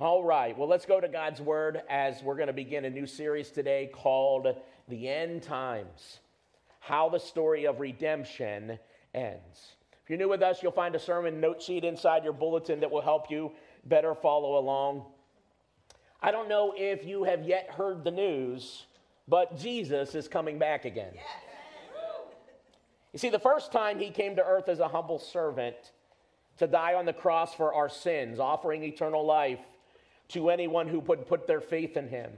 All right, well, let's go to God's Word as we're going to begin a new series today called The End Times How the Story of Redemption Ends. If you're new with us, you'll find a sermon note sheet inside your bulletin that will help you better follow along. I don't know if you have yet heard the news, but Jesus is coming back again. You see, the first time he came to earth as a humble servant to die on the cross for our sins, offering eternal life to anyone who would put their faith in him.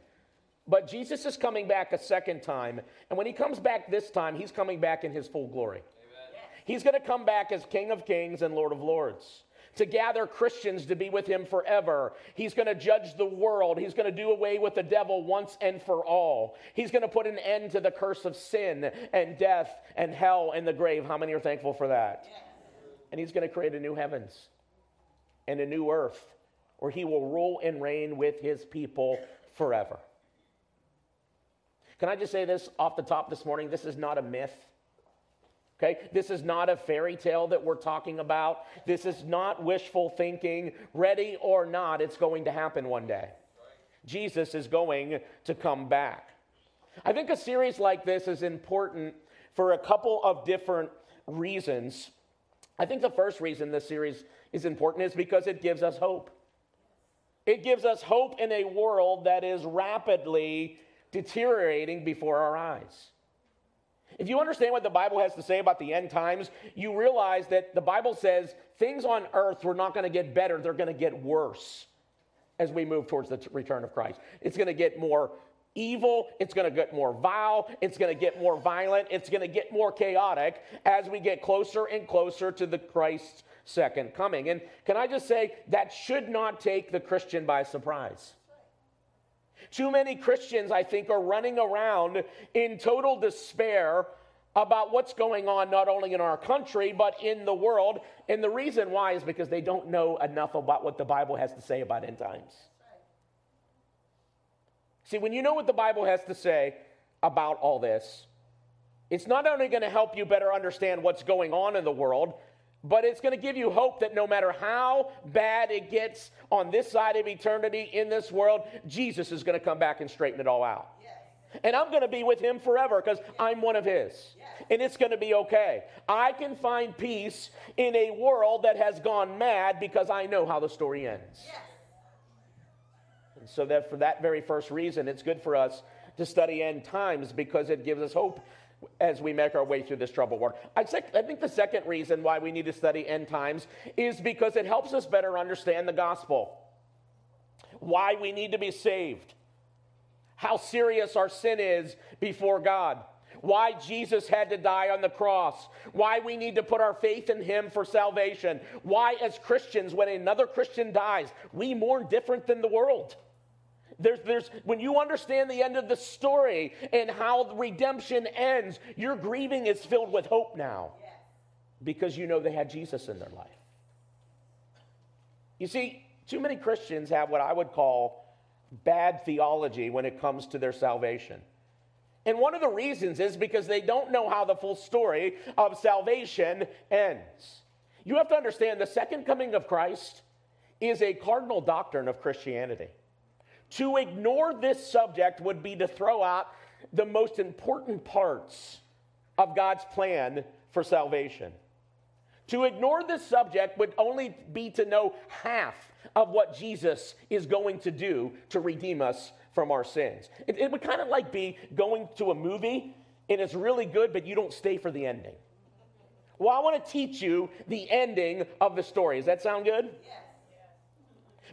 But Jesus is coming back a second time. And when he comes back this time, he's coming back in his full glory. Amen. He's going to come back as King of Kings and Lord of Lords to gather Christians to be with him forever. He's going to judge the world. He's going to do away with the devil once and for all. He's going to put an end to the curse of sin and death and hell and the grave. How many are thankful for that? And he's going to create a new heavens and a new earth or he will rule and reign with his people forever. Can I just say this off the top this morning? This is not a myth. Okay? This is not a fairy tale that we're talking about. This is not wishful thinking. Ready or not, it's going to happen one day. Jesus is going to come back. I think a series like this is important for a couple of different reasons. I think the first reason this series is important is because it gives us hope. It gives us hope in a world that is rapidly deteriorating before our eyes. If you understand what the Bible has to say about the end times, you realize that the Bible says things on earth are not going to get better, they're going to get worse as we move towards the return of Christ. It's going to get more evil, it's going to get more vile, it's going to get more violent, it's going to get more chaotic as we get closer and closer to the Christ second coming. And can I just say, that should not take the Christian by surprise. Too many Christians, I think, are running around in total despair about what's going on not only in our country, but in the world. And the reason why is because they don't know enough about what the Bible has to say about end times. See, when you know what the Bible has to say about all this, it's not only going to help you better understand what's going on in the world, but it's going to give you hope that no matter how bad it gets on this side of eternity in this world, Jesus is going to come back and straighten it all out. Yes. And I'm going to be with him forever because yes. I'm one of his. Yes. And it's going to be okay. I can find peace in a world that has gone mad because I know how the story ends. And so that for that very first reason, it's good for us to study end times because it gives us hope as we make our way through this troubled world. I, think the second reason why we need to study end times is because it helps us better understand the gospel, why we need to be saved, how serious our sin is before God. Why Jesus had to die on the cross, why we need to put our faith in Him for salvation, why, as Christians, when another Christian dies, we mourn different than the world. There's, there's, when you understand the end of the story and how redemption ends, your grieving is filled with hope now because you know they had Jesus in their life. You see, too many Christians have what I would call bad theology when it comes to their salvation. And one of the reasons is because they don't know how the full story of salvation ends. You have to understand the second coming of Christ is a cardinal doctrine of Christianity. To ignore this subject would be to throw out the most important parts of God's plan for salvation. To ignore this subject would only be to know half of what Jesus is going to do to redeem us from our sins. It, it would kind of like be going to a movie and it's really good, but you don't stay for the ending. Well, I want to teach you the ending of the story. Does that sound good? Yeah.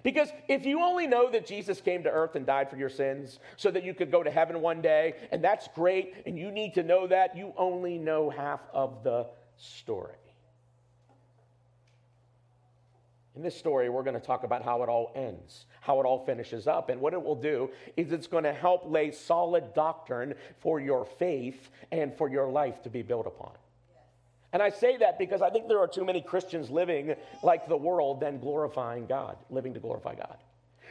Because if you only know that Jesus came to earth and died for your sins so that you could go to heaven one day, and that's great, and you need to know that, you only know half of the story. In this story, we're going to talk about how it all ends, how it all finishes up. And what it will do is it's going to help lay solid doctrine for your faith and for your life to be built upon. And I say that because I think there are too many Christians living like the world than glorifying God, living to glorify God.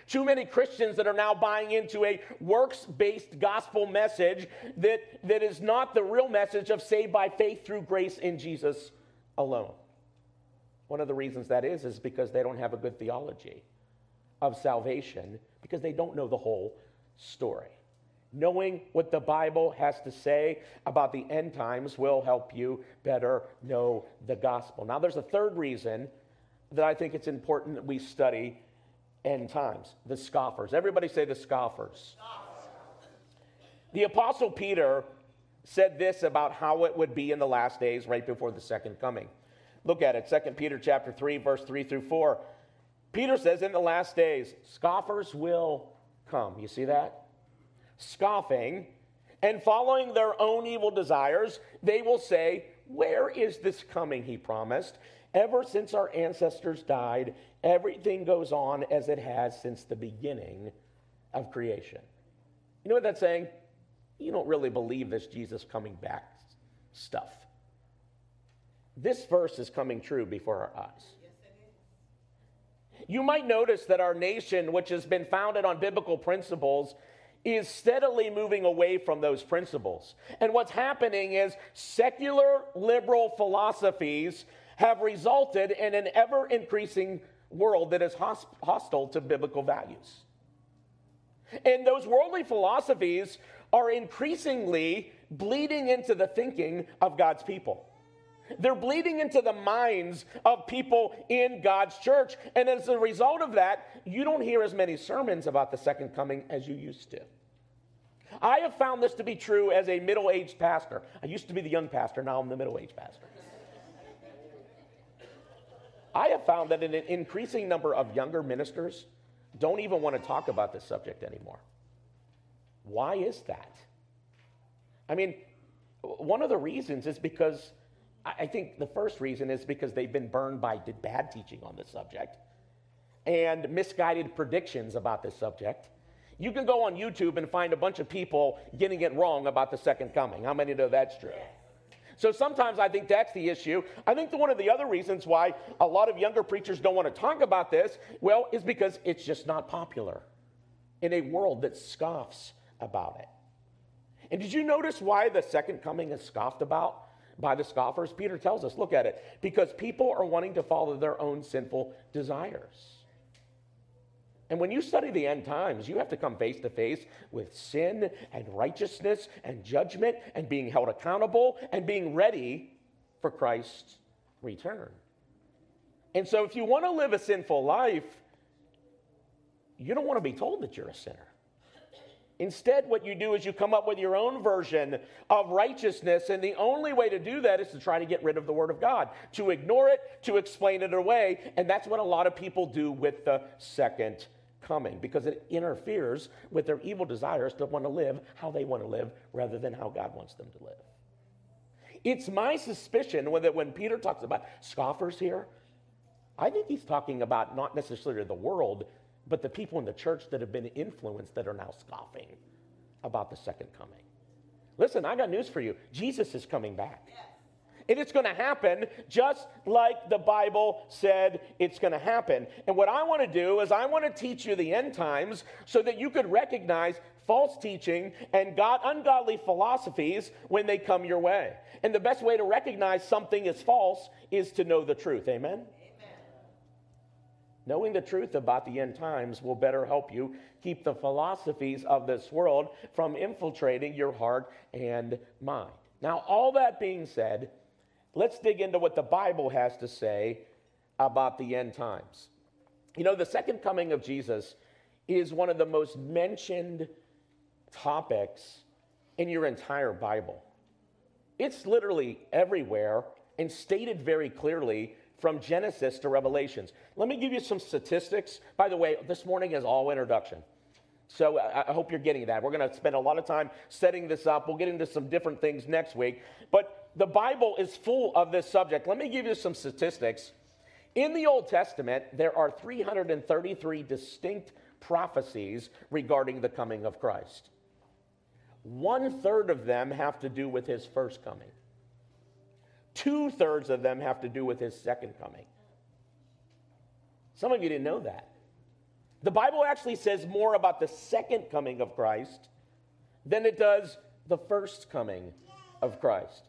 Too many Christians that are now buying into a works based gospel message that, that is not the real message of saved by faith through grace in Jesus alone. One of the reasons that is, is because they don't have a good theology of salvation because they don't know the whole story. Knowing what the Bible has to say about the end times will help you better know the gospel. Now, there's a third reason that I think it's important that we study end times the scoffers. Everybody say the scoffers. The Apostle Peter said this about how it would be in the last days right before the second coming. Look at it, 2 Peter chapter 3 verse 3 through 4. Peter says in the last days scoffers will come. You see that? Scoffing and following their own evil desires, they will say, "Where is this coming he promised?" Ever since our ancestors died, everything goes on as it has since the beginning of creation. You know what that's saying? You don't really believe this Jesus coming back stuff. This verse is coming true before our eyes. You might notice that our nation, which has been founded on biblical principles, is steadily moving away from those principles. And what's happening is secular liberal philosophies have resulted in an ever increasing world that is hostile to biblical values. And those worldly philosophies are increasingly bleeding into the thinking of God's people. They're bleeding into the minds of people in God's church. And as a result of that, you don't hear as many sermons about the second coming as you used to. I have found this to be true as a middle aged pastor. I used to be the young pastor, now I'm the middle aged pastor. I have found that an increasing number of younger ministers don't even want to talk about this subject anymore. Why is that? I mean, one of the reasons is because I think the first reason is because they've been burned by bad teaching on this subject and misguided predictions about this subject. You can go on YouTube and find a bunch of people getting it wrong about the second coming. How many know that's true? So sometimes I think that's the issue. I think one of the other reasons why a lot of younger preachers don't want to talk about this, well, is because it's just not popular in a world that scoffs about it. And did you notice why the second coming is scoffed about by the scoffers? Peter tells us, look at it, because people are wanting to follow their own sinful desires. And when you study the end times, you have to come face to face with sin and righteousness and judgment and being held accountable and being ready for Christ's return. And so, if you want to live a sinful life, you don't want to be told that you're a sinner. Instead, what you do is you come up with your own version of righteousness, and the only way to do that is to try to get rid of the Word of God, to ignore it, to explain it away, and that's what a lot of people do with the second coming because it interferes with their evil desires to want to live how they want to live rather than how God wants them to live. It's my suspicion that when Peter talks about scoffers here, I think he's talking about not necessarily the world, but the people in the church that have been influenced that are now scoffing about the second coming. Listen, I got news for you Jesus is coming back. And it's going to happen just like the Bible said it's going to happen. And what I want to do is I want to teach you the end times so that you could recognize false teaching and God ungodly philosophies when they come your way. And the best way to recognize something is false is to know the truth. Amen. Amen. Knowing the truth about the end times will better help you keep the philosophies of this world from infiltrating your heart and mind. Now, all that being said, let's dig into what the Bible has to say about the end times. You know, the second coming of Jesus is one of the most mentioned topics in your entire Bible. It's literally everywhere and stated very clearly from Genesis to Revelations. Let me give you some statistics. By the way, this morning is all introduction. So I hope you're getting that. We're going to spend a lot of time setting this up. We'll get into some different things next week. But the Bible is full of this subject. Let me give you some statistics. In the Old Testament, there are 333 distinct prophecies regarding the coming of Christ. One third of them have to do with his first coming, two thirds of them have to do with his second coming. Some of you didn't know that. The Bible actually says more about the second coming of Christ than it does the first coming of Christ.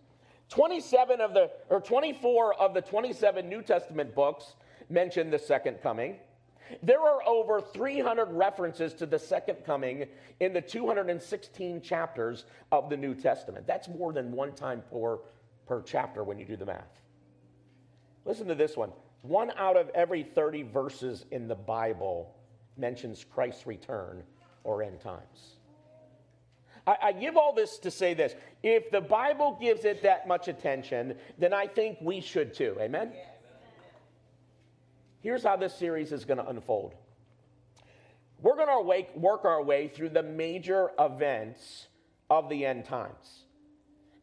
27 of the, or 24 of the 27 New Testament books mention the second coming. There are over 300 references to the second coming in the 216 chapters of the New Testament. That's more than one time per, per chapter when you do the math. Listen to this one one out of every 30 verses in the Bible mentions Christ's return or end times. I, I, give all this to say this. If the Bible gives it that much attention, then I think we should too. Amen? Here's how this series is going to unfold. We're going to work our way through the major events of the end times.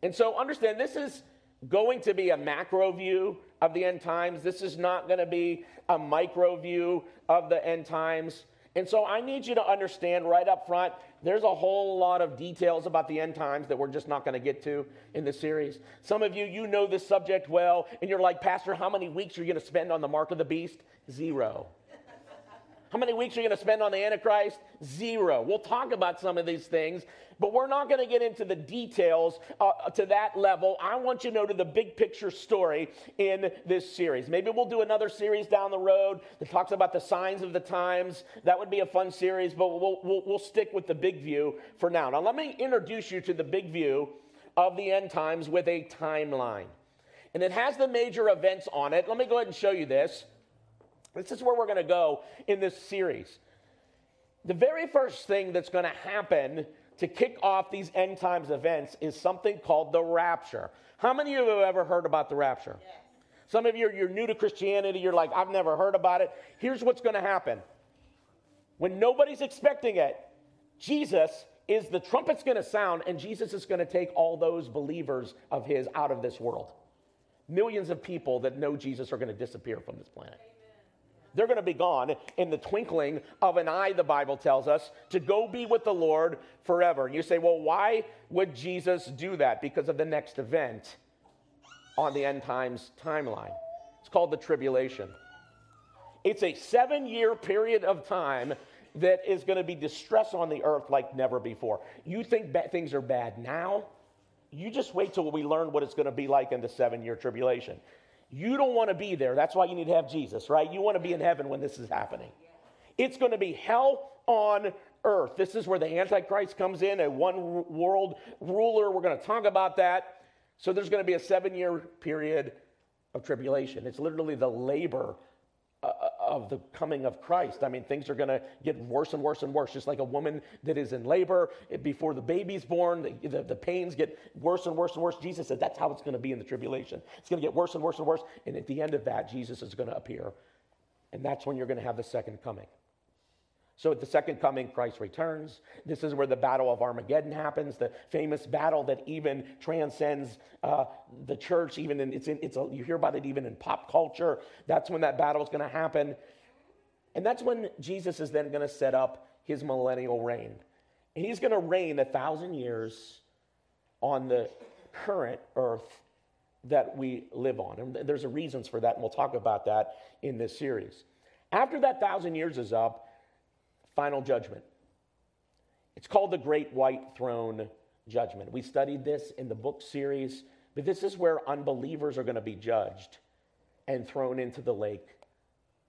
And so understand this is going to be a macro view of the end times. This is not going to be a micro view of the end times. And so I need you to understand right up front there's a whole lot of details about the end times that we're just not going to get to in this series. Some of you, you know this subject well, and you're like, Pastor, how many weeks are you going to spend on the mark of the beast? Zero. How many weeks are you going to spend on the Antichrist? Zero. We'll talk about some of these things, but we're not going to get into the details uh, to that level. I want you to know to the big picture story in this series. Maybe we'll do another series down the road that talks about the signs of the times. That would be a fun series, but we'll, we'll, we'll stick with the big view for now. Now, let me introduce you to the big view of the end times with a timeline. And it has the major events on it. Let me go ahead and show you this. This is where we're going to go in this series. The very first thing that's going to happen to kick off these end times events is something called the rapture. How many of you have ever heard about the rapture? Some of you, you're new to Christianity, you're like, I've never heard about it. Here's what's going to happen when nobody's expecting it, Jesus is the trumpet's going to sound, and Jesus is going to take all those believers of his out of this world. Millions of people that know Jesus are going to disappear from this planet. They're going to be gone in the twinkling of an eye, the Bible tells us, to go be with the Lord forever. And you say, well, why would Jesus do that? Because of the next event on the end times timeline. It's called the tribulation. It's a seven year period of time that is going to be distress on the earth like never before. You think ba- things are bad now? You just wait till we learn what it's going to be like in the seven year tribulation. You don't want to be there. That's why you need to have Jesus, right? You want to be in heaven when this is happening. It's going to be hell on earth. This is where the Antichrist comes in, a one world ruler. We're going to talk about that. So there's going to be a seven year period of tribulation. It's literally the labor of the coming of Christ. I mean, things are going to get worse and worse and worse. Just like a woman that is in labor before the baby's born, the, the, the pains get worse and worse and worse. Jesus said that's how it's going to be in the tribulation. It's going to get worse and worse and worse. And at the end of that, Jesus is going to appear. And that's when you're going to have the second coming. So at the second coming, Christ returns. This is where the Battle of Armageddon happens, the famous battle that even transcends uh, the church. Even in, it's in, it's a, you hear about it even in pop culture. That's when that battle is going to happen, and that's when Jesus is then going to set up his millennial reign. And he's going to reign a thousand years on the current earth that we live on. And there's a reasons for that, and we'll talk about that in this series. After that thousand years is up, final judgment. It's called the Great White Throne Judgment. We studied this in the book series, but this is where unbelievers are going to be judged and thrown into the lake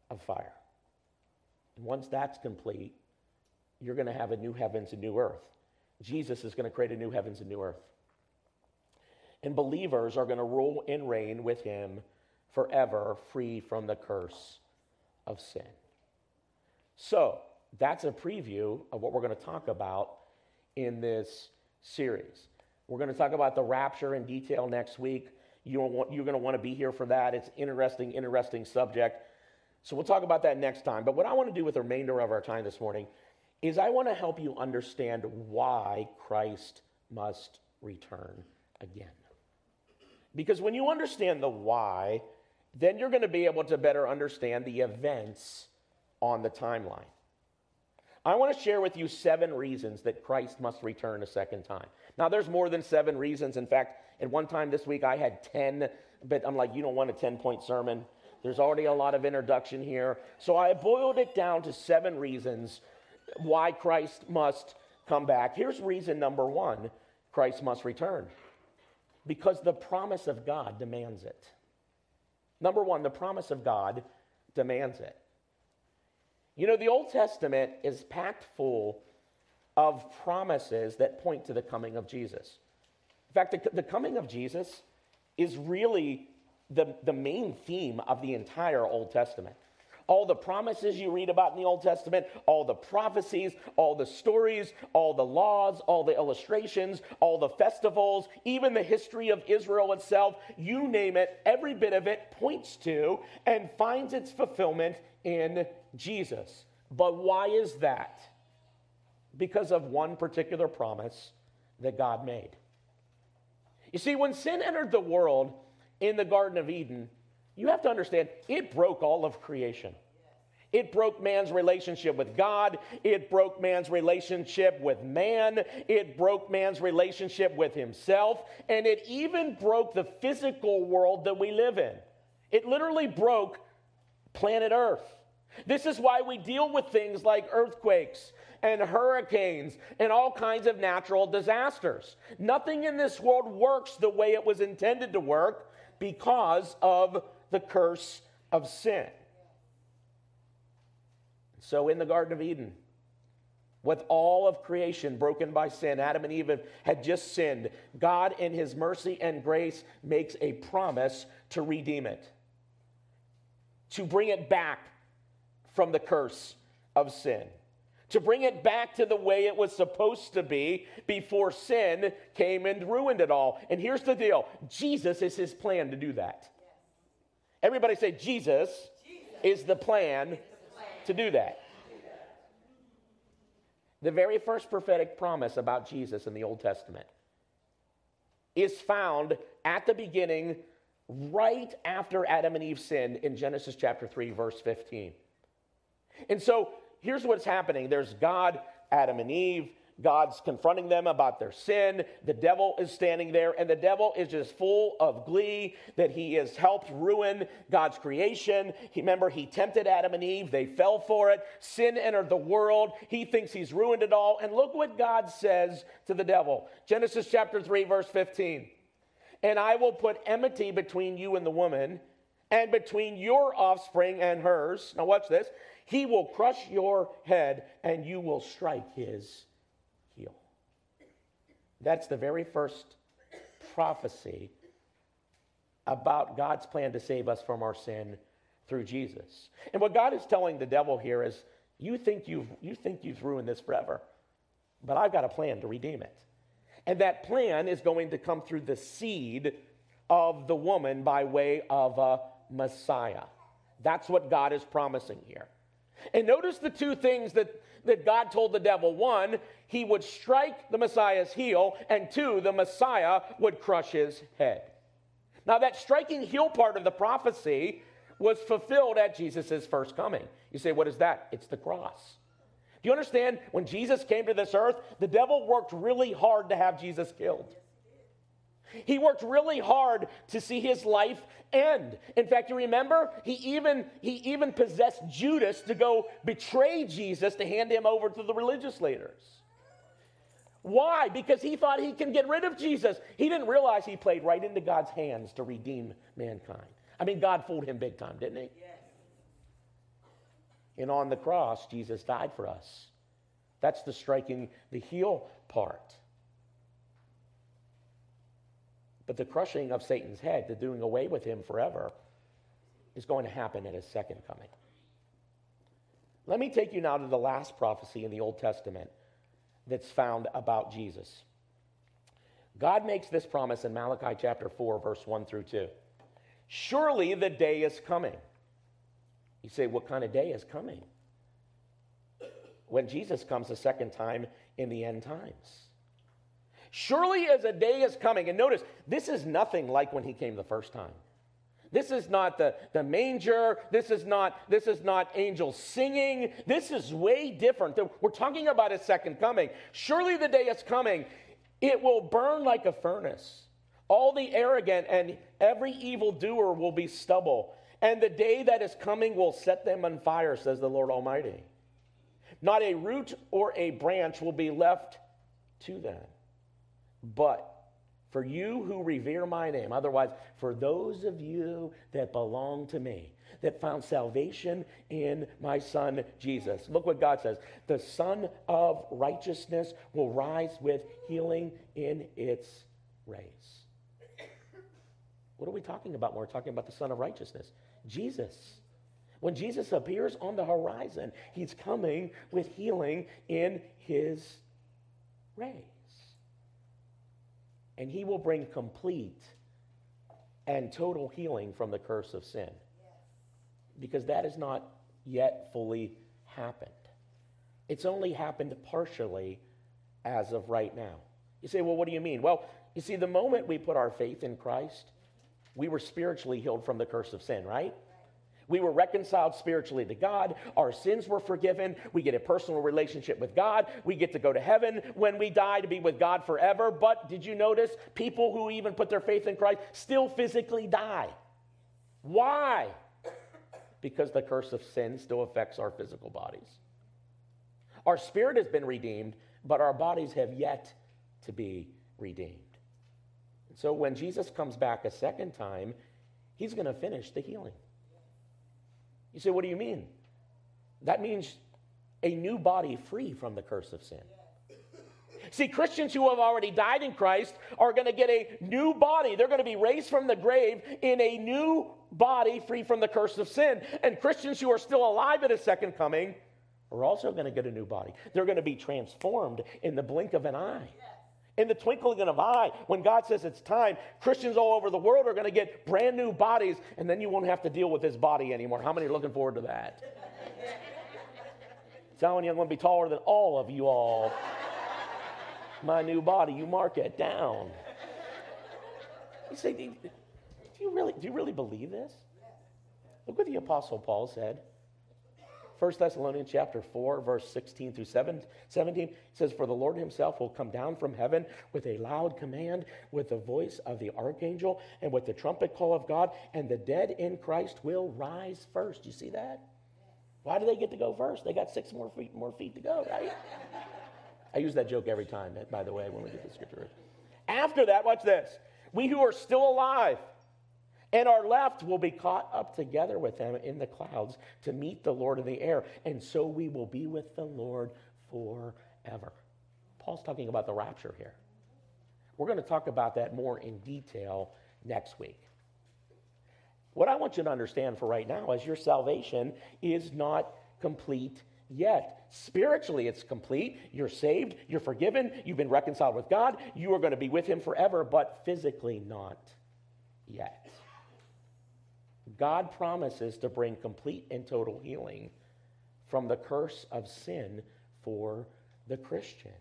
of fire. And once that's complete, you're going to have a new heavens and new earth. Jesus is going to create a new heavens and new earth. And believers are going to rule and reign with him forever, free from the curse of sin. So, that's a preview of what we're going to talk about in this series. We're going to talk about the rapture in detail next week. You're going to want to be here for that. It's interesting, interesting subject. So we'll talk about that next time. But what I want to do with the remainder of our time this morning is I want to help you understand why Christ must return again. Because when you understand the why, then you're going to be able to better understand the events on the timeline. I want to share with you seven reasons that Christ must return a second time. Now, there's more than seven reasons. In fact, at one time this week, I had 10, but I'm like, you don't want a 10 point sermon. There's already a lot of introduction here. So I boiled it down to seven reasons why Christ must come back. Here's reason number one Christ must return because the promise of God demands it. Number one, the promise of God demands it. You know, the Old Testament is packed full of promises that point to the coming of Jesus. In fact, the, the coming of Jesus is really the, the main theme of the entire Old Testament. All the promises you read about in the Old Testament, all the prophecies, all the stories, all the laws, all the illustrations, all the festivals, even the history of Israel itself, you name it, every bit of it points to and finds its fulfillment in Jesus. But why is that? Because of one particular promise that God made. You see, when sin entered the world in the Garden of Eden, you have to understand it broke all of creation. It broke man's relationship with God. It broke man's relationship with man. It broke man's relationship with himself. And it even broke the physical world that we live in. It literally broke planet Earth. This is why we deal with things like earthquakes and hurricanes and all kinds of natural disasters. Nothing in this world works the way it was intended to work because of the curse of sin. So, in the Garden of Eden, with all of creation broken by sin, Adam and Eve had just sinned. God, in his mercy and grace, makes a promise to redeem it, to bring it back from the curse of sin, to bring it back to the way it was supposed to be before sin came and ruined it all. And here's the deal Jesus is his plan to do that. Everybody say, Jesus, Jesus. is the plan, the plan. to do that. The very first prophetic promise about Jesus in the Old Testament is found at the beginning, right after Adam and Eve sinned in Genesis chapter 3, verse 15. And so here's what's happening there's God, Adam and Eve. God's confronting them about their sin. The devil is standing there, and the devil is just full of glee that he has helped ruin God's creation. Remember, he tempted Adam and Eve, they fell for it. Sin entered the world. He thinks he's ruined it all. And look what God says to the devil Genesis chapter 3, verse 15. And I will put enmity between you and the woman, and between your offspring and hers. Now, watch this he will crush your head and you will strike his. That's the very first prophecy about God's plan to save us from our sin through Jesus. And what God is telling the devil here is you think you've, you think you've ruined this forever, but I've got a plan to redeem it. And that plan is going to come through the seed of the woman by way of a Messiah. That's what God is promising here. And notice the two things that, that God told the devil. One, he would strike the Messiah's heel, and two, the Messiah would crush his head. Now, that striking heel part of the prophecy was fulfilled at Jesus' first coming. You say, what is that? It's the cross. Do you understand? When Jesus came to this earth, the devil worked really hard to have Jesus killed. He worked really hard to see his life end. In fact, you remember he even he even possessed Judas to go betray Jesus to hand him over to the religious leaders. Why? Because he thought he can get rid of Jesus. He didn't realize he played right into God's hands to redeem mankind. I mean, God fooled him big time, didn't he? Yes. And on the cross, Jesus died for us. That's the striking the heel part. But the crushing of Satan's head, the doing away with him forever, is going to happen at his second coming. Let me take you now to the last prophecy in the Old Testament that's found about Jesus. God makes this promise in Malachi chapter 4, verse 1 through 2. Surely the day is coming. You say, what kind of day is coming? When Jesus comes a second time in the end times. Surely as a day is coming, and notice, this is nothing like when he came the first time. This is not the, the manger. This is not this is not angels singing. This is way different. We're talking about a second coming. Surely the day is coming. It will burn like a furnace. All the arrogant and every evil doer will be stubble. And the day that is coming will set them on fire, says the Lord Almighty. Not a root or a branch will be left to them. But For you who revere my name, otherwise, for those of you that belong to me, that found salvation in my son Jesus. Look what God says the Son of righteousness will rise with healing in its rays. What are we talking about when we're talking about the Son of righteousness? Jesus. When Jesus appears on the horizon, he's coming with healing in his rays and he will bring complete and total healing from the curse of sin. Because that has not yet fully happened. It's only happened partially as of right now. You say, well, what do you mean? Well, you see, the moment we put our faith in Christ, we were spiritually healed from the curse of sin, right? We were reconciled spiritually to God. Our sins were forgiven. We get a personal relationship with God. We get to go to heaven when we die to be with God forever. But did you notice people who even put their faith in Christ still physically die? Why? Because the curse of sin still affects our physical bodies. Our spirit has been redeemed, but our bodies have yet to be redeemed. So when Jesus comes back a second time, he's going to finish the healing. You say, what do you mean? That means a new body free from the curse of sin. See, Christians who have already died in Christ are going to get a new body. They're going to be raised from the grave in a new body free from the curse of sin. And Christians who are still alive at a second coming are also going to get a new body. They're going to be transformed in the blink of an eye. In the twinkling of an eye, when God says it's time, Christians all over the world are going to get brand new bodies, and then you won't have to deal with this body anymore. How many are looking forward to that? Telling you I'm going to be taller than all of you all. My new body, you mark it down. You say, do you really, do you really believe this? Look what the Apostle Paul said. 1 Thessalonians chapter 4, verse 16 through 17 says, For the Lord himself will come down from heaven with a loud command, with the voice of the archangel, and with the trumpet call of God, and the dead in Christ will rise first. You see that? Why do they get to go first? They got six more feet, more feet to go, right? I use that joke every time, by the way, when we get the scripture. After that, watch this. We who are still alive, and our left will be caught up together with them in the clouds to meet the Lord in the air. And so we will be with the Lord forever. Paul's talking about the rapture here. We're going to talk about that more in detail next week. What I want you to understand for right now is your salvation is not complete yet. Spiritually, it's complete. You're saved, you're forgiven, you've been reconciled with God, you are going to be with Him forever, but physically not yet. God promises to bring complete and total healing from the curse of sin for the Christian.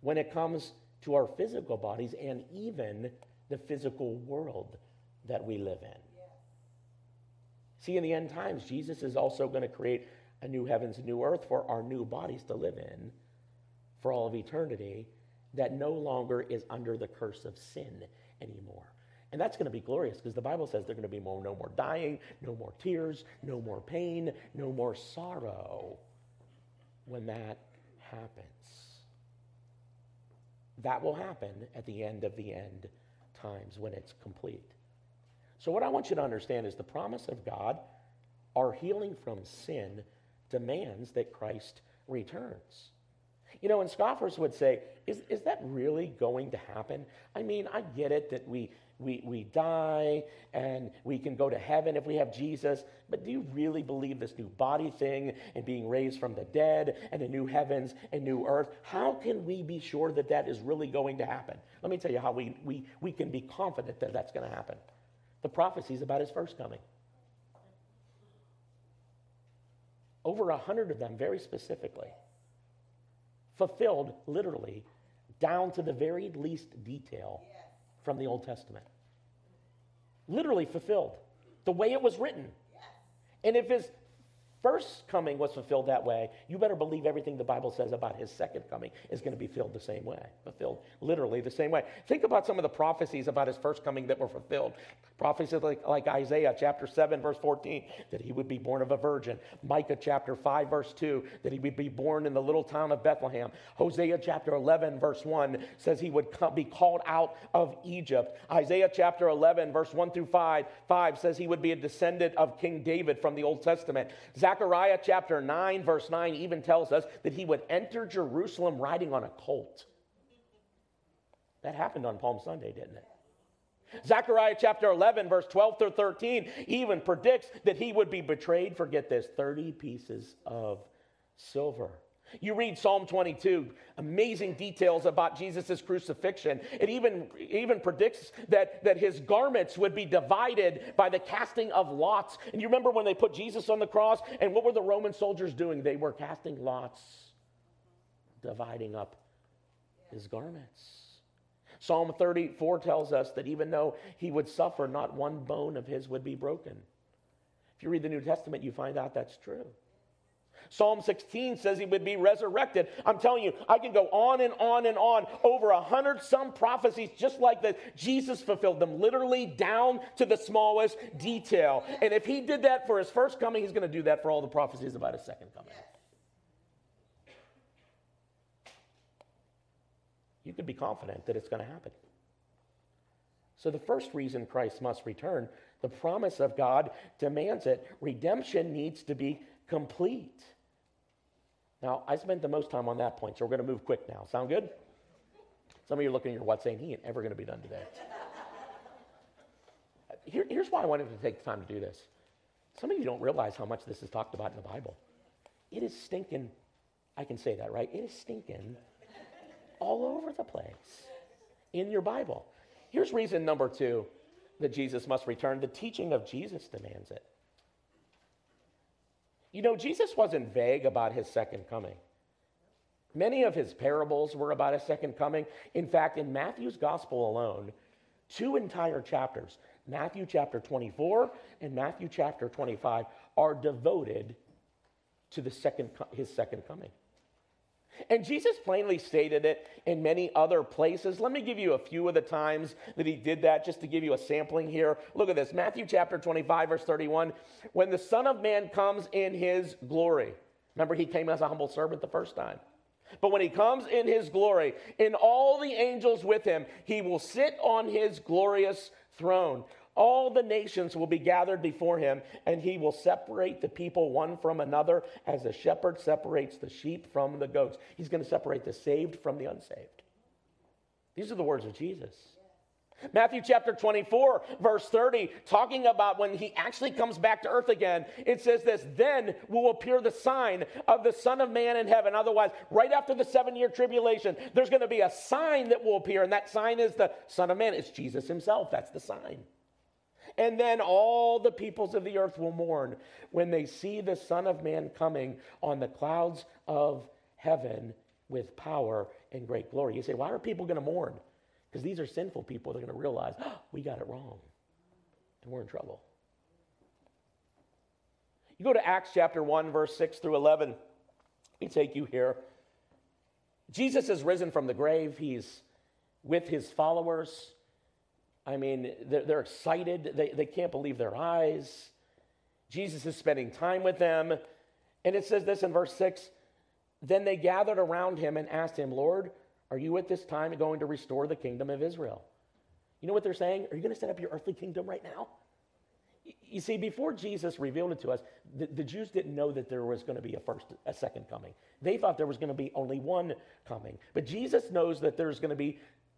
When it comes to our physical bodies and even the physical world that we live in. See, in the end times, Jesus is also going to create a new heavens and new earth for our new bodies to live in for all of eternity that no longer is under the curse of sin anymore. And that's going to be glorious because the Bible says there's going to be more, no more dying, no more tears, no more pain, no more sorrow when that happens. That will happen at the end of the end times when it's complete. So, what I want you to understand is the promise of God, our healing from sin, demands that Christ returns. You know, and scoffers would say, is, is that really going to happen? I mean, I get it that we we, we die and we can go to heaven if we have Jesus. But do you really believe this new body thing and being raised from the dead and a new heavens and new earth? How can we be sure that that is really going to happen? Let me tell you how we, we, we can be confident that that's going to happen. The prophecies about his first coming. Over a hundred of them, very specifically, fulfilled literally down to the very least detail from the Old Testament. Literally fulfilled the way it was written. And if his first coming was fulfilled that way, you better believe everything the Bible says about his second coming is going to be filled the same way, fulfilled literally the same way. Think about some of the prophecies about his first coming that were fulfilled. Prophecies like, like Isaiah chapter 7, verse 14, that he would be born of a virgin. Micah chapter 5, verse 2, that he would be born in the little town of Bethlehem. Hosea chapter 11, verse 1 says he would be called out of Egypt. Isaiah chapter 11, verse 1 through 5, 5 says he would be a descendant of King David from the Old Testament. Zechariah chapter 9, verse 9 even tells us that he would enter Jerusalem riding on a colt. That happened on Palm Sunday, didn't it? Zechariah chapter 11, verse 12 through 13, even predicts that he would be betrayed for, get this, 30 pieces of silver. You read Psalm 22, amazing details about Jesus' crucifixion. It even, even predicts that, that his garments would be divided by the casting of lots. And you remember when they put Jesus on the cross, and what were the Roman soldiers doing? They were casting lots, dividing up his garments. Psalm 34 tells us that even though he would suffer, not one bone of his would be broken. If you read the New Testament, you find out that's true. Psalm 16 says he would be resurrected. I'm telling you, I can go on and on and on over a hundred some prophecies just like this. Jesus fulfilled them literally down to the smallest detail. And if he did that for his first coming, he's going to do that for all the prophecies about his second coming. you can be confident that it's going to happen. So, the first reason Christ must return, the promise of God demands it. Redemption needs to be complete. Now, I spent the most time on that point, so we're going to move quick now. Sound good? Some of you are looking at your watch saying, he ain't ever going to be done today. Here, here's why I wanted to take the time to do this. Some of you don't realize how much this is talked about in the Bible. It is stinking, I can say that, right? It is stinking all over the place in your Bible. Here's reason number two that Jesus must return the teaching of Jesus demands it. You know, Jesus wasn't vague about his second coming. Many of his parables were about his second coming. In fact, in Matthew's gospel alone, two entire chapters, Matthew chapter 24 and Matthew chapter 25, are devoted to the second, his second coming. And Jesus plainly stated it in many other places. Let me give you a few of the times that he did that just to give you a sampling here. Look at this Matthew chapter 25, verse 31. When the Son of Man comes in his glory, remember, he came as a humble servant the first time. But when he comes in his glory, in all the angels with him, he will sit on his glorious throne. All the nations will be gathered before him, and he will separate the people one from another as a shepherd separates the sheep from the goats. He's going to separate the saved from the unsaved. These are the words of Jesus. Matthew chapter 24, verse 30, talking about when he actually comes back to earth again, it says this Then will appear the sign of the Son of Man in heaven. Otherwise, right after the seven year tribulation, there's going to be a sign that will appear, and that sign is the Son of Man. It's Jesus himself. That's the sign. And then all the peoples of the earth will mourn when they see the Son of Man coming on the clouds of heaven with power and great glory. You say, why are people going to mourn? Because these are sinful people. They're going to realize, oh, we got it wrong. And we're in trouble. You go to Acts chapter 1, verse 6 through 11. We take you here. Jesus has risen from the grave. He's with his followers. I mean, they're, they're excited. They, they can't believe their eyes. Jesus is spending time with them. And it says this in verse 6 Then they gathered around him and asked him, Lord, are you at this time going to restore the kingdom of Israel? You know what they're saying? Are you going to set up your earthly kingdom right now? You see, before Jesus revealed it to us, the, the, Jews didn't know that there was going to be a first, a second coming. They thought there was going to be only one coming. But Jesus knows that there's going to be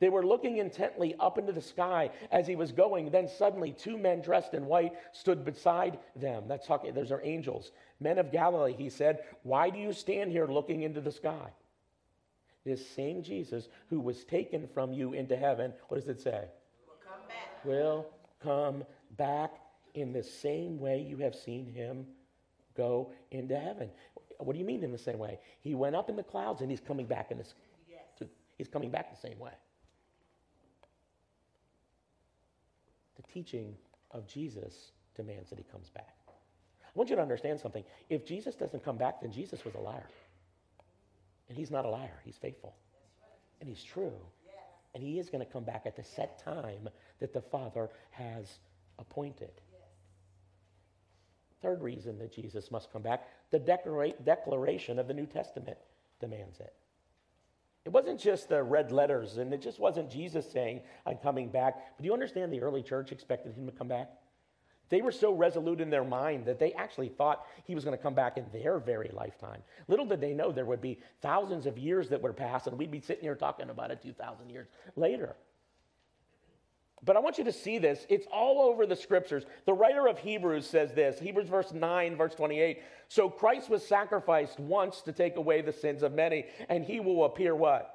They were looking intently up into the sky as he was going. Then suddenly, two men dressed in white stood beside them. That's talking, those are angels. Men of Galilee, he said, why do you stand here looking into the sky? This same Jesus who was taken from you into heaven, what does it say? Will come back. Will come back in the same way you have seen him go into heaven. What do you mean in the same way? He went up in the clouds and he's coming back in. Yes. He's coming back the same way. The teaching of Jesus demands that he comes back. I want you to understand something. If Jesus doesn't come back, then Jesus was a liar. And he's not a liar, he's faithful. And he's true. And he is going to come back at the set time that the Father has appointed. Third reason that Jesus must come back the declara- declaration of the New Testament demands it. It wasn't just the red letters, and it just wasn't Jesus saying, I'm coming back. But do you understand the early church expected him to come back? They were so resolute in their mind that they actually thought he was going to come back in their very lifetime. Little did they know there would be thousands of years that would pass, and we'd be sitting here talking about it 2,000 years later. But I want you to see this. It's all over the scriptures. The writer of Hebrews says this Hebrews verse 9, verse 28. So Christ was sacrificed once to take away the sins of many, and he will appear what?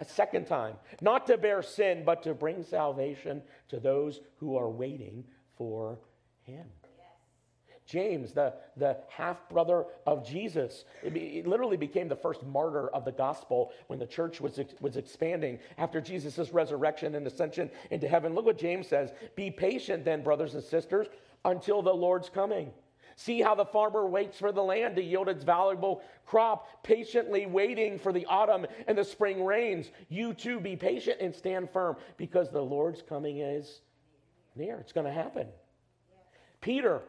A second time. Not to bear sin, but to bring salvation to those who are waiting for him. James, the, the half brother of Jesus, it, be, it, literally became the first martyr of the gospel when the church was, was expanding after Jesus' resurrection and ascension into heaven. Look what James says Be patient then, brothers and sisters, until the Lord's coming. See how the farmer waits for the land to yield its valuable crop, patiently waiting for the autumn and the spring rains. You too be patient and stand firm because the Lord's coming is near. It's going to happen. Peter,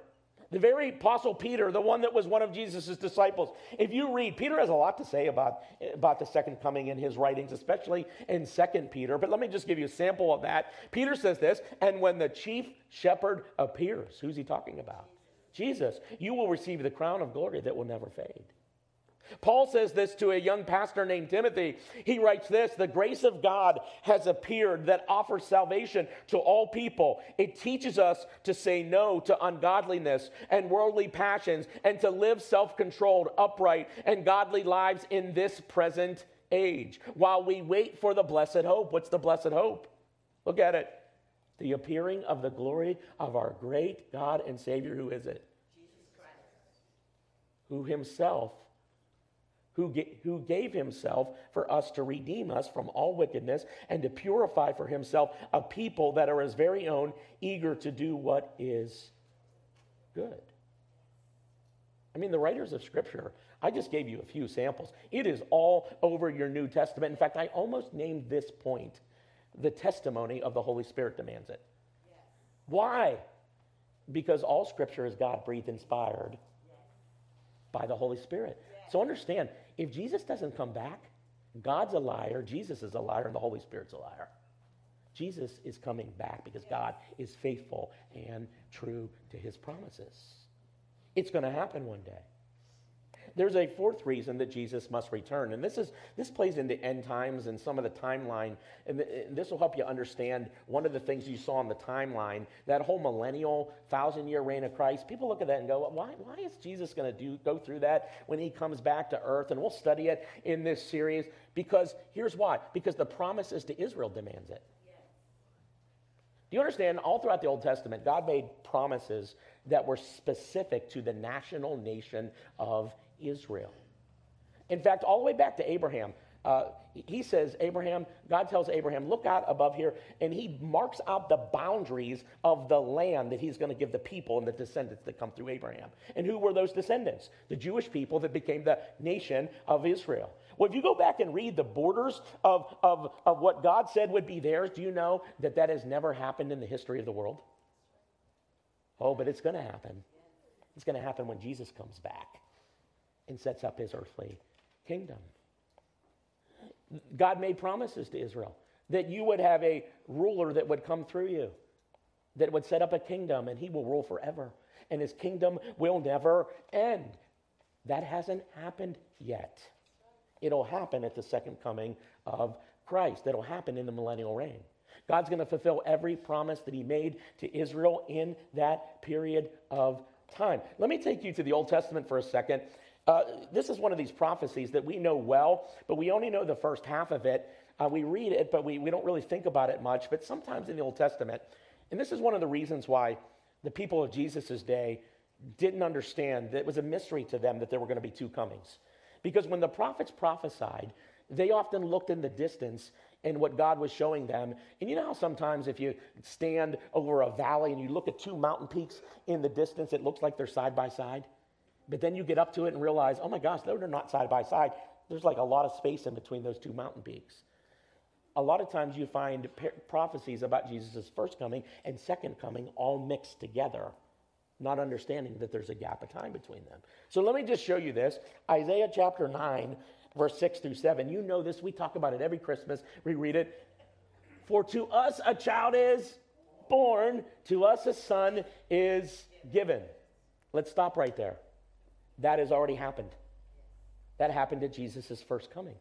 the very apostle Peter, the one that was one of Jesus' disciples. If you read, Peter has a lot to say about, about the second coming in his writings, especially in Second Peter. But let me just give you a sample of that. Peter says this, and when the chief shepherd appears, who's he talking about? Jesus. You will receive the crown of glory that will never fade. Paul says this to a young pastor named Timothy. He writes this The grace of God has appeared that offers salvation to all people. It teaches us to say no to ungodliness and worldly passions and to live self controlled, upright, and godly lives in this present age while we wait for the blessed hope. What's the blessed hope? Look at it. The appearing of the glory of our great God and Savior. Who is it? Jesus Christ. Who himself who, who gave himself for us to redeem us from all wickedness and to purify for himself a people that are his very own, eager to do what is good. I mean, the writers of Scripture, I just gave you a few samples. It is all over your New Testament. In fact, I almost named this point the testimony of the Holy Spirit demands it. Yes. Why? Because all Scripture is God breathed inspired Yes. by the Holy Spirit. Yes. So understand, if Jesus doesn't come back, God's a liar, Jesus is a liar, and the Holy Spirit's a liar. Jesus is coming back because God is faithful and true to his promises. It's going to happen one day. There's a fourth reason that Jesus must return, and this is this plays into end times and some of the timeline, and, th- and this will help you understand one of the things you saw in the timeline. That whole millennial, thousand-year reign of Christ. People look at that and go, "Why? Why is Jesus going to do go through that when he comes back to earth?" And we'll study it in this series because here's why: because the promises to Israel demands it. Do you understand? All throughout the Old Testament, God made promises that were specific to the national nation of Israel. In fact, all the way back to Abraham, uh, he says, Abraham, God tells Abraham, look out above here, and he marks out the boundaries of the land that he's going to give the people and the descendants that come through Abraham. And who were those descendants? The Jewish people that became the nation of Israel. Well, if you go back and read the borders of, of, of what God said would be theirs, do you know that that has never happened in the history of the world? Oh, but it's going to happen. It's going to happen when Jesus comes back and sets up his earthly kingdom. God made promises to Israel that you would have a ruler that would come through you, that would set up a kingdom, and he will rule forever. And his kingdom will never end. That hasn't happened yet. It'll happen at the second coming of Christ. That'll happen in the millennial reign. God's going to fulfill every promise that he made to Israel in that period of time. Let me take you to the Old Testament for a second. Uh, this is one of these prophecies that we know well, but we only know the first half of it. Uh, we read it, but we, we don't really think about it much. But sometimes in the Old Testament, and this is one of the reasons why the people of Jesus' day didn't understand that it was a mystery to them that there were going to be two comings. Because when the prophets prophesied, they often looked in the distance and what God was showing them. And you know how sometimes if you stand over a valley and you look at two mountain peaks in the distance, it looks like they're side by side? But then you get up to it and realize, oh my gosh, they're not side by side. There's like a lot of space in between those two mountain peaks. A lot of times you find prophecies about Jesus' first coming and second coming all mixed together, not understanding that there's a gap of time between them. So let me just show you this Isaiah chapter 9, verse 6 through 7. You know this. We talk about it every Christmas. We read it. For to us a child is born, to us a son is given. Let's stop right there. That has already happened. That happened at Jesus' first coming.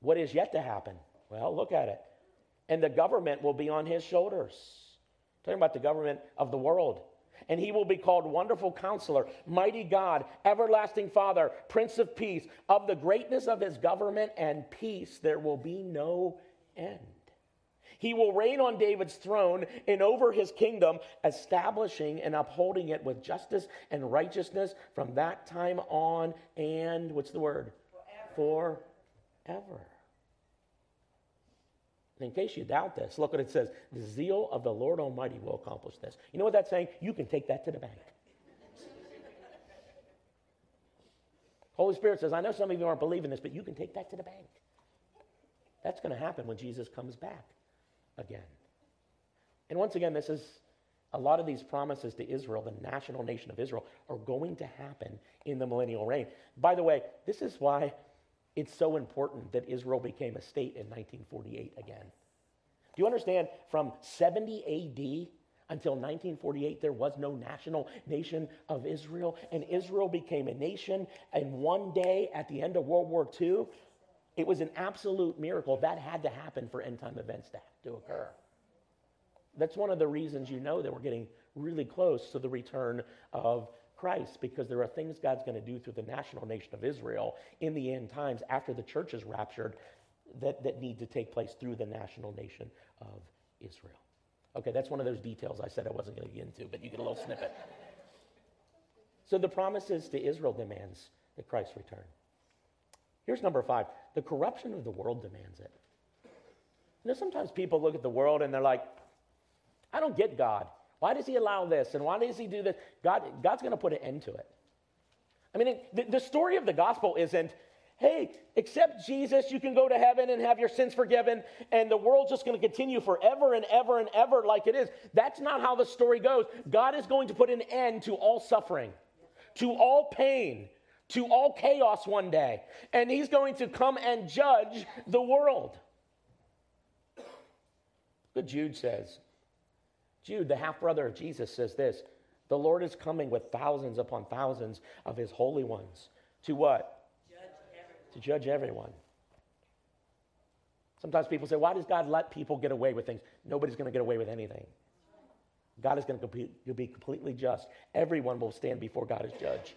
What is yet to happen? Well, look at it. And the government will be on his shoulders. Talking about the government of the world. And he will be called Wonderful Counselor, Mighty God, Everlasting Father, Prince of Peace. Of the greatness of his government and peace, there will be no end. He will reign on David's throne and over his kingdom, establishing and upholding it with justice and righteousness from that time on. And what's the word? Forever. Forever. And in case you doubt this, look what it says the zeal of the Lord Almighty will accomplish this. You know what that's saying? You can take that to the bank. Holy Spirit says, I know some of you aren't believing this, but you can take that to the bank. That's going to happen when Jesus comes back again. And once again, this is a lot of these promises to Israel, the national nation of Israel, are going to happen in the millennial reign. By the way, this is why it's so important that Israel became a state in 1948 again. Do you understand? From 70 AD until 1948, there was no national nation of Israel, and Israel became a nation. And one day at the end of World War II, it was an absolute miracle. That had to happen for end time events to, to occur. That's one of the reasons you know that we're getting really close to the return of Christ because there are things God's going to do through the national nation of Israel in the end times after the church is raptured that, that need to take place through the national nation of Israel. Okay, that's one of those details I said I wasn't going to get into, but you get a little snippet. So the promises to Israel demands that Christ return. Here's number five the corruption of the world demands it. You know, sometimes people look at the world and they're like, I don't get God. Why does he allow this? And why does he do this? God, God's going to put an end to it. I mean, the, the story of the gospel isn't, hey, accept Jesus, you can go to heaven and have your sins forgiven, and the world's just going to continue forever and ever and ever like it is. That's not how the story goes. God is going to put an end to all suffering, to all pain, to all chaos one day. And he's going to come and judge the world. But Jude says, Jude, the half brother of Jesus, says this The Lord is coming with thousands upon thousands of his holy ones. To what? Judge to judge everyone. Sometimes people say, Why does God let people get away with things? Nobody's going to get away with anything. God is going to be completely just. Everyone will stand before God as judge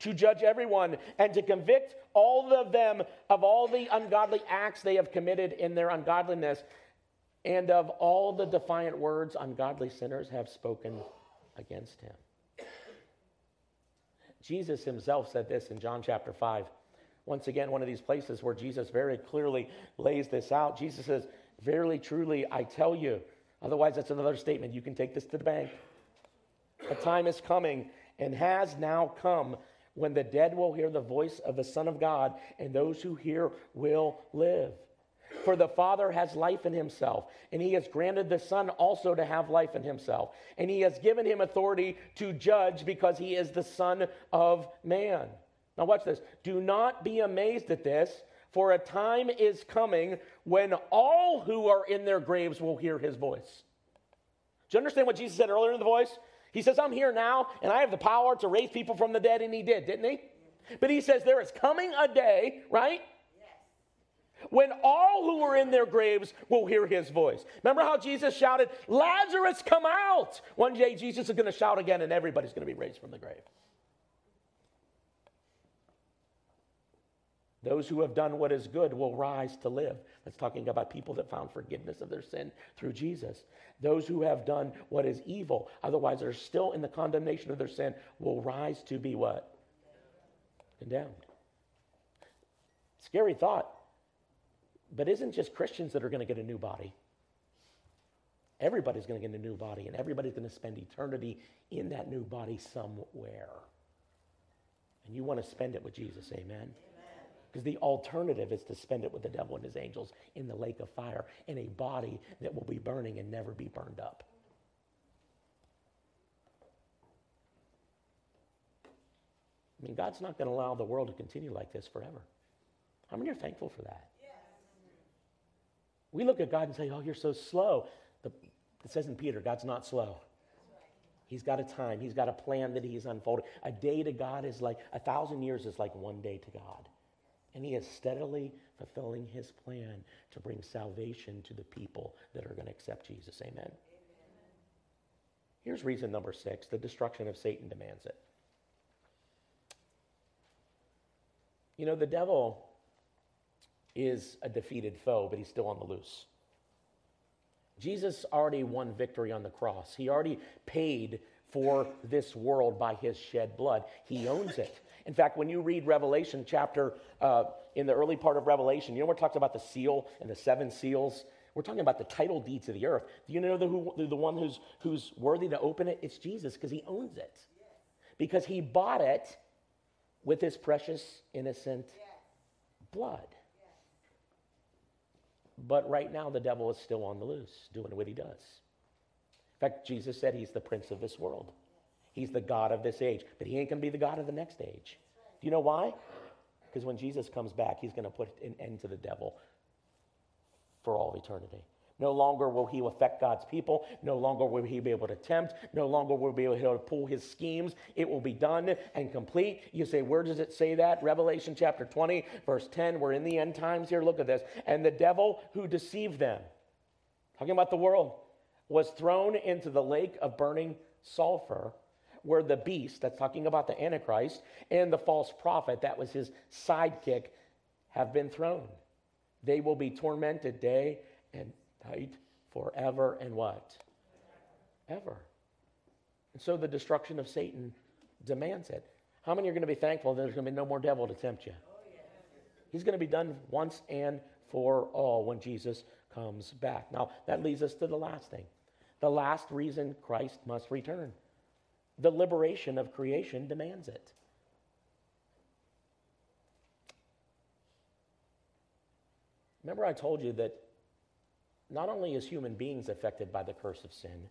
to judge everyone and to convict all of them of all the ungodly acts they have committed in their ungodliness and of all the defiant words ungodly sinners have spoken against him. Jesus himself said this in John chapter 5. Once again, one of these places where Jesus very clearly lays this out. Jesus says, Verily, truly, I tell you. Otherwise, that's another statement. You can take this to the bank. A time is coming and has now come when the dead will hear the voice of the Son of God, and those who hear will live. For the Father has life in himself, and he has granted the Son also to have life in himself. And he has given him authority to judge because he is the Son of Man. Now, watch this. Do not be amazed at this, for a time is coming when all who are in their graves will hear his voice. Do you understand what Jesus said earlier in the voice? He says, I'm here now and I have the power to raise people from the dead, and he did, didn't he? But he says, There is coming a day, right? when all who are in their graves will hear his voice. Remember how Jesus shouted, Lazarus, come out! One day Jesus is going to shout again and everybody's going to be raised from the grave. Those who have done what is good will rise to live. That's talking about people that found forgiveness of their sin through Jesus. Those who have done what is evil, otherwise they're still in the condemnation of their sin, will rise to be what? Condemned. Scary thought. But isn't just Christians that are going to get a new body? Everybody's going to get a new body, and everybody's going to spend eternity in that new body somewhere. And you want to spend it with Jesus, amen? Because the alternative is to spend it with the devil and his angels in the lake of fire in a body that will be burning and never be burned up. I mean, God's not going to allow the world to continue like this forever. How many are thankful for that? We look at God and say, Oh, you're so slow. The, it says in Peter, God's not slow. He's got a time, He's got a plan that He's unfolding. A day to God is like, a thousand years is like one day to God. And He is steadily fulfilling His plan to bring salvation to the people that are going to accept Jesus. Amen. Amen. Here's reason number six the destruction of Satan demands it. You know, the devil is a defeated foe, but he's still on the loose. Jesus already won victory on the cross. He already paid for this world by his shed blood. He owns it. In fact, when you read Revelation chapter, uh, in the early part of Revelation, you know we're talking about the seal and the seven seals? We're talking about the title deeds of the earth. Do you know the, who, the one who's, who's worthy to open it? It's Jesus because he owns it. Because he bought it with his precious, innocent blood. But right now, the devil is still on the loose, doing what he does. In fact, Jesus said he's the prince of this world. He's the God of this age, but he ain't going to be the God of the next age. Do you know why? Because when Jesus comes back, he's going to put an end to the devil for all eternity. No longer will he affect God's people. No longer will he be able to tempt. No longer will he be able to pull his schemes. It will be done and complete. You say, where does it say that? Revelation chapter 20, verse 10. We're in the end times here. Look at this. And the devil who deceived them, talking about the world, was thrown into the lake of burning sulfur where the beast, that's talking about the Antichrist, and the false prophet, that was his sidekick, have been thrown. They will be tormented day and night Forever and what? Ever. And so the destruction of Satan demands it. How many are going to be thankful that there's going to be no more devil to tempt you? He's going to be done once and for all when Jesus comes back. Now, that leads us to the last thing. The last reason Christ must return. The liberation of creation demands it. Remember, I told you that not only is human beings affected by the curse of sin,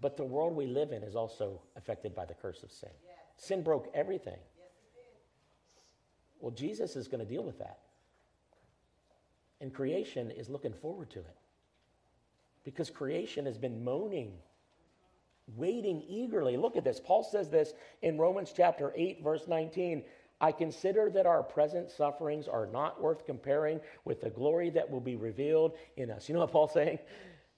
but the world we live in is also affected by the curse of sin. Sin broke everything. Yes, well, Jesus is going to deal with that. And creation is looking forward to it. Because creation has been moaning, waiting eagerly. Look at this. Paul says this in Romans chapter 8, verse 19. I consider that our present sufferings are not worth comparing with the glory that will be revealed in us. You know what Paul's saying?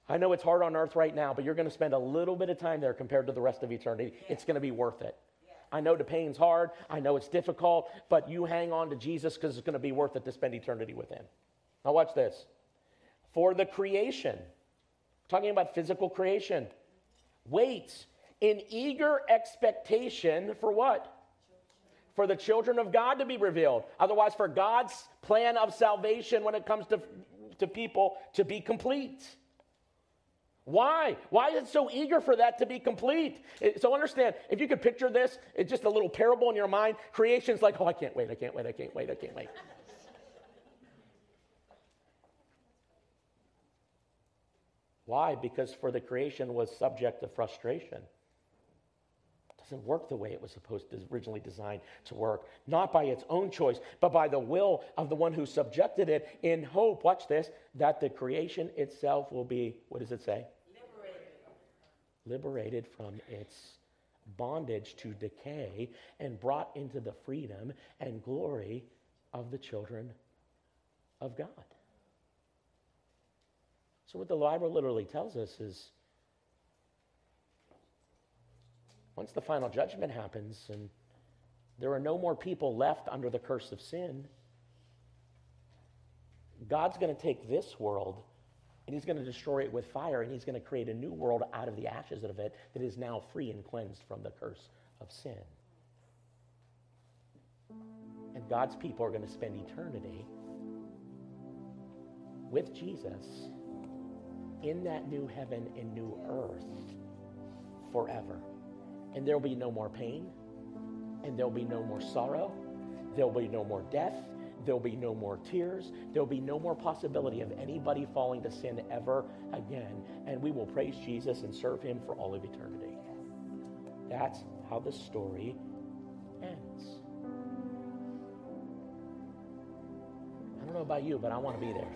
I know it's hard on earth right now, but you're going to spend a little bit of time there compared to the rest of eternity. Yeah. It's going to be worth it. Yeah. I know the pain's hard. I know it's difficult, but you hang on to Jesus because it's going to be worth it to spend eternity with Him. Now, watch this. For the creation, talking about physical creation, waits in eager expectation for what? for the children of God to be revealed. Otherwise, for God's plan of salvation when it comes to, to people to be complete. Why? Why is it so eager for that to be complete? It, so understand, if you could picture this, it's just a little parable in your mind. Creation's like, oh, I can't wait, I can't wait, I can't wait, I can't wait. Why? Because for the creation was subject to frustration It doesn't work the way it was supposed to originally designed to work not by its own choice but by the will of the one who subjected it in hope watch this that the creation itself will be what does it say liberated, liberated from its bondage to decay and brought into the freedom and glory of the children of God. So, what the Bible literally tells us is once the final judgment happens and there are no more people left under the curse of sin, God's going to take this world and he's going to destroy it with fire and he's going to create a new world out of the ashes of it that is now free and cleansed from the curse of sin. And God's people are going to spend eternity with Jesus in that new heaven and new earth forever. And there'll be no more pain, and there'll be no more sorrow, there'll be no more death, there'll be no more tears, there'll be no more possibility of anybody falling to sin ever again. And we will praise Jesus and serve him for all of eternity. That's how the story ends. I don't know about you, but I want to be there.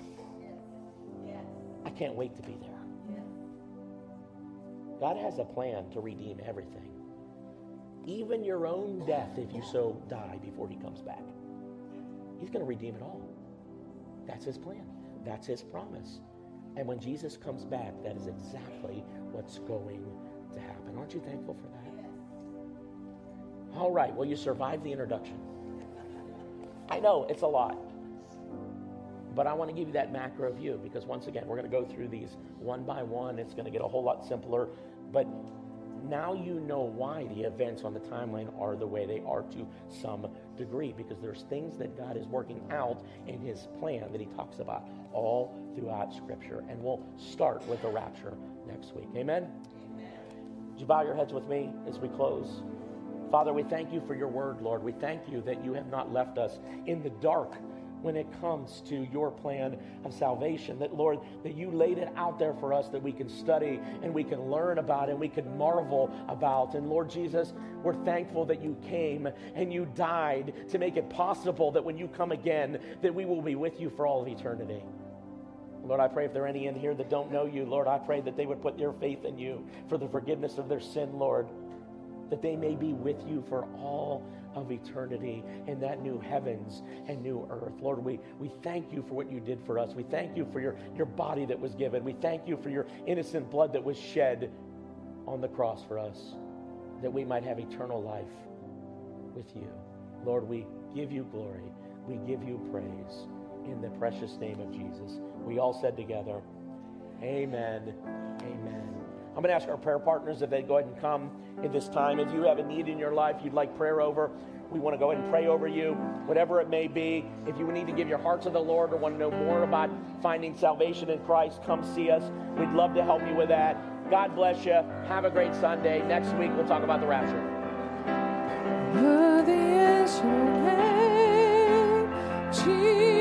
Can't wait to be there. God has a plan to redeem everything, even your own death if you so die before he comes back. He's going to redeem it all. That's his plan, that's his promise. And when Jesus comes back, that is exactly what's going to happen. Aren't you thankful for that? All right, well, you survived the introduction. I know it's a lot. But I want to give you that macro view because once again, we're going to go through these one by one. It's going to get a whole lot simpler. But now you know why the events on the timeline are the way they are to some degree because there's things that God is working out in his plan that he talks about all throughout Scripture. And we'll start with the rapture next week. Amen? Amen. Would you bow your heads with me as we close? Father, we thank you for your word, Lord. We thank you that you have not left us in the dark when it comes to your plan of salvation. That, Lord, that you laid it out there for us that we can study and we can learn about and we can marvel about. And Lord Jesus, we're thankful that you came and you died to make it possible that when you come again, that we will be with you for all of eternity. Lord, I pray if there are any in here that don't know you, Lord, I pray that they would put their faith in you for the forgiveness of their sin, Lord that they may be with you for all of eternity in that new heavens and new earth. Lord, we, we thank you for what you did for us. We thank you for your, your body that was given. We thank you for your innocent blood that was shed on the cross for us, that we might have eternal life with you. Lord, we give you glory. We give you praise in the precious name of Jesus. We all said together, Amen. Amen. I'm going to ask our prayer partners if they'd go ahead and come in this time. If you have a need in your life you'd like prayer over, we want to go ahead and pray over you, whatever it may be. If you need to give your heart to the Lord or want to know more about finding salvation in Christ, come see us. We'd love to help you with that. God bless you. Have a great Sunday. Next week, we'll talk about the rapture. Worthy is your name, Jesus.